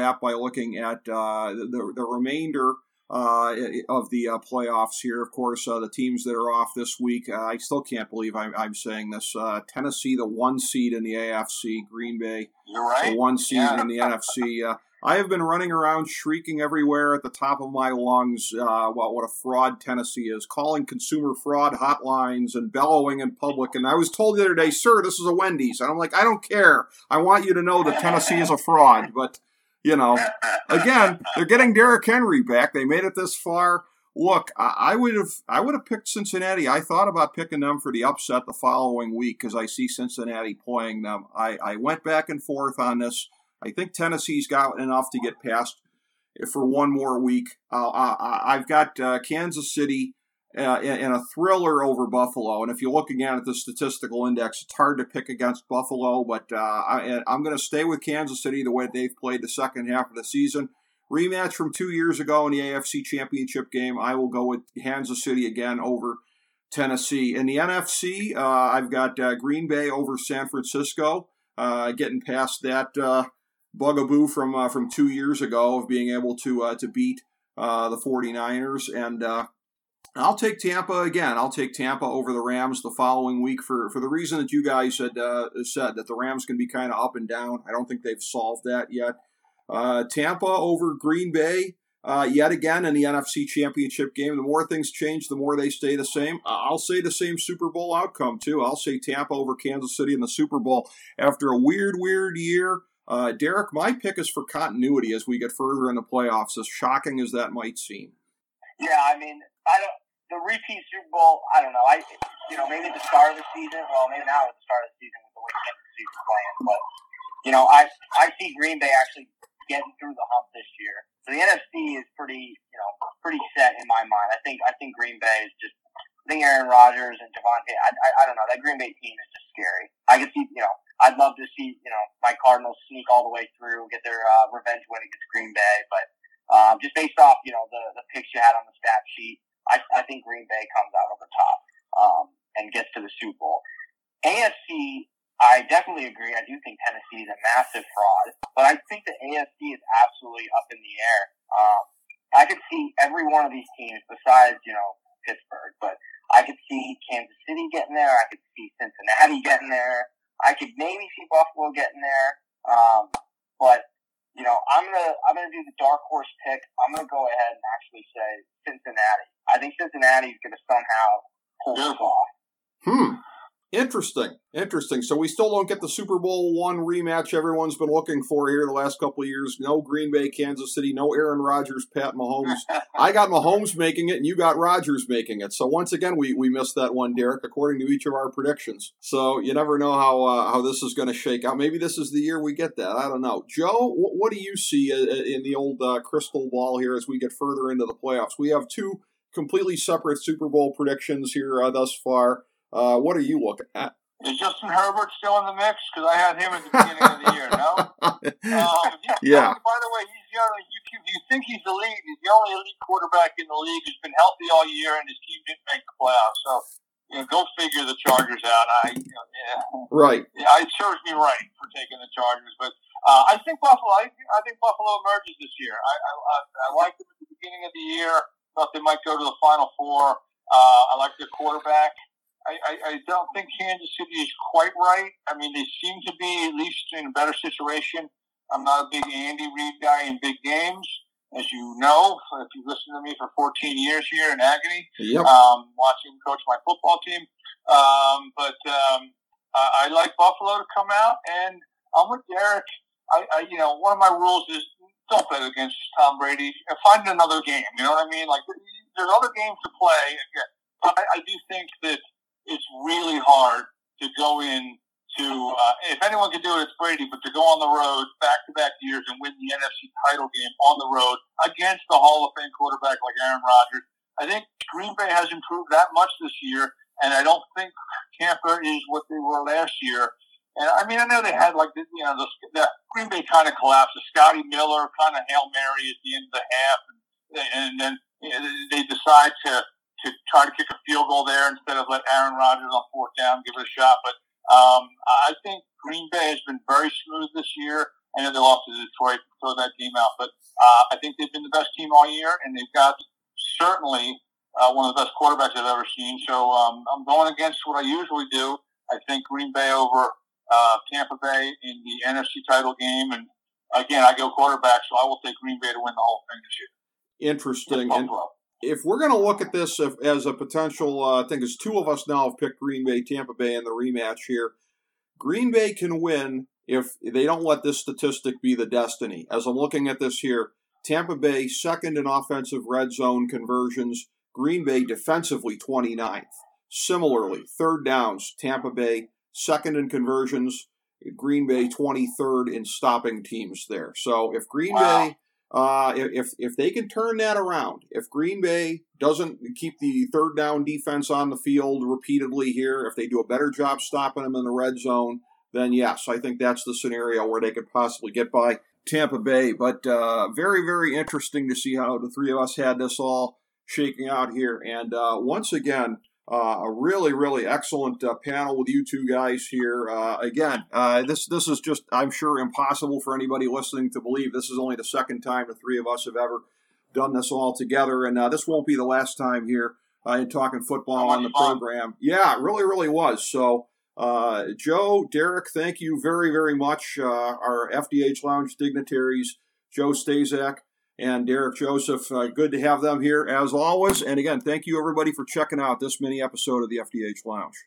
wrap by looking at uh, the the remainder uh, of the uh, playoffs here. Of course, uh, the teams that are off this week. Uh, I still can't believe I'm, I'm saying this. Uh, Tennessee, the one seed in the AFC. Green Bay, You're right. the one seed Yeah. in the NFC. Uh, I have been running around shrieking everywhere at the top of my lungs uh, about what a fraud Tennessee is, calling consumer fraud hotlines and bellowing in public. And I was told the other day, sir, this is a Wendy's. And I'm like, I don't care. I want you to know that Tennessee is a fraud. But, you know, again, they're getting Derrick Henry back. They made it this far. Look, I, would have I would have picked Cincinnati. I thought about picking them for the upset the following week because I see Cincinnati playing them. I, I went back and forth on this. I think Tennessee's got enough to get past for one more week. Uh, I, I've got uh, Kansas City uh, in, a thriller over Buffalo, and if you look again at the statistical index, it's hard to pick against Buffalo. But uh, I, I'm going to stay with Kansas City the way they've played the second half of the season rematch from two years ago in the AFC Championship game. I will go with Kansas City again over Tennessee. In the NFC, uh, I've got uh, Green Bay over San Francisco, uh, getting past that bugaboo from from two years ago of being able to to beat the 49ers. And I'll take Tampa again. I'll take Tampa over the Rams the following week for, for the reason that you guys had uh, said that the Rams can be kind of up and down. I don't think they've solved that yet. Uh, Tampa over Green Bay. Uh, yet again in the NFC Championship game. The more things change, the more they stay the same. I'll say the same Super Bowl outcome, too. I'll say Tampa over Kansas City in the Super Bowl after a weird, weird year. Uh, Derek, my pick is for continuity as we get further in the playoffs, as shocking as that might seem. Yeah, I mean, I don't. The repeat Super Bowl, I don't know. I, you know, maybe at the start of the season. Well, maybe now at the start of the season with the way Kansas City's playing, but you know, I I see Green Bay actually getting through the hump this year. So the NFC is pretty, you know, pretty set in my mind. I think I think Green Bay is just. I think Aaron Rodgers and Davante. I, I, I don't know. That Green Bay team is just scary. I could see, you know, I'd love to see, you know, my Cardinals sneak all the way through, get their uh, revenge win against Green Bay. But um, just based off, you know, the the picks you had on the stat sheet, I, I think Green Bay comes out over top um, and gets to the Super Bowl. AFC, I definitely agree. I do think Tennessee is a massive fraud, but I think the AFC is absolutely up in the air. Um, I could see every one of these teams besides, you know, Pittsburgh, but I could see Kansas City getting there. I could see Cincinnati getting there. I could maybe see Buffalo getting there. Um, but you know, I'm gonna I'm gonna do the dark horse pick. I'm gonna go ahead and actually say Cincinnati. I think Cincinnati's gonna somehow pull this off. Hmm. Interesting. Interesting. So we still don't get the Super Bowl one rematch everyone's been looking for here the last couple of years. No Green Bay, Kansas City, no Aaron Rodgers, Pat Mahomes. I got Mahomes making it, and you got Rodgers making it. So once again, we, we missed that one, Derek, according to each of our predictions. So you never know how uh, how this is going to shake out. Maybe this is the year we get that. I don't know. Joe, what, what do you see uh, in the old uh, crystal ball here as we get further into the playoffs? We have two completely separate Super Bowl predictions here uh, thus far. Uh, what are you looking at? Is Justin Herbert still in the mix? Because I had him at the beginning of the year. No. Um, Yeah. By the way, he's the only. You, you think he's the lead? He's the only elite quarterback in the league who's been healthy all year, and his team didn't make the playoffs. So, you know, go figure the Chargers out. I, you know, yeah, Right. yeah, it serves me right for taking the Chargers, but uh, I think Buffalo. I, think- I think Buffalo emerges this year. I, I, I, I liked them at the beginning of the year. Thought they might go to the Final Four. Uh, I like their quarterback. I, I, I don't think Kansas City is quite right. I mean, they seem to be at least in a better situation. I'm not a big Andy Reid guy in big games, as you know, if you've listened to me for 14 years here in agony Yep. um, watching him coach my football team. Um, but um, I, I like Buffalo to come out, and I'm with Derek. I, I, you know, one of my rules is don't bet against Tom Brady. Find another game. You know what I mean? Like there's other games to play. But I, I do think that really hard to go in to uh, if anyone can do it, it's Brady. But to go on the road back to back years and win the NFC title game on the road against the Hall of Fame quarterback like Aaron Rodgers, I think Green Bay has improved that much this year, and I don't think Tampa is what they were last year. And I mean, I know they had like the, you know the, the Green Bay kind of collapsed. The Scotty Miller kind of hail mary at the end of the half, and, and then you know, they decide to to try to kick a field goal there instead of let Aaron Rodgers on fourth down give it a shot. But um, I think Green Bay has been very smooth this year. I know they lost to Detroit, throw that game out, but uh, I think they've been the best team all year, and they've got certainly uh, one of the best quarterbacks I've ever seen. So um, I'm going against what I usually do. I think Green Bay over uh, Tampa Bay in the NFC title game, and again, I go quarterback, so I will take Green Bay to win the whole thing this year. Interesting. And if we're going to look at this as a potential, uh, I think it's two of us now have picked Green Bay, Tampa Bay in the rematch here. Green Bay can win if they don't let this statistic be the destiny. As I'm looking at this here, Tampa Bay second in offensive red zone conversions, Green Bay defensively 29th. Similarly, third downs, Tampa Bay second in conversions, Green Bay 23rd in stopping teams there. So if Green wow. Bay uh, if if they can turn that around, if Green Bay doesn't keep the third down defense on the field repeatedly here, if they do a better job stopping them in the red zone, then yes, I think that's the scenario where they could possibly get by Tampa Bay. But uh, very very interesting to see how the three of us had this all shaking out here. And uh, once again, uh, a really, really excellent uh, panel with you two guys here. Uh, again, uh, this this is just, I'm sure, impossible for anybody listening to believe. This is only the second time the three of us have ever done this all together, and uh, this won't be the last time here uh, in talking football on the program. Yeah, it really, really was. So, Joe, Derek, thank you very, very much. our FDH Lounge dignitaries, Joe Staszak, and Derek Joseph. Uh, good to have them here as always. And again, thank you everybody for checking out this mini episode of the FDH Lounge.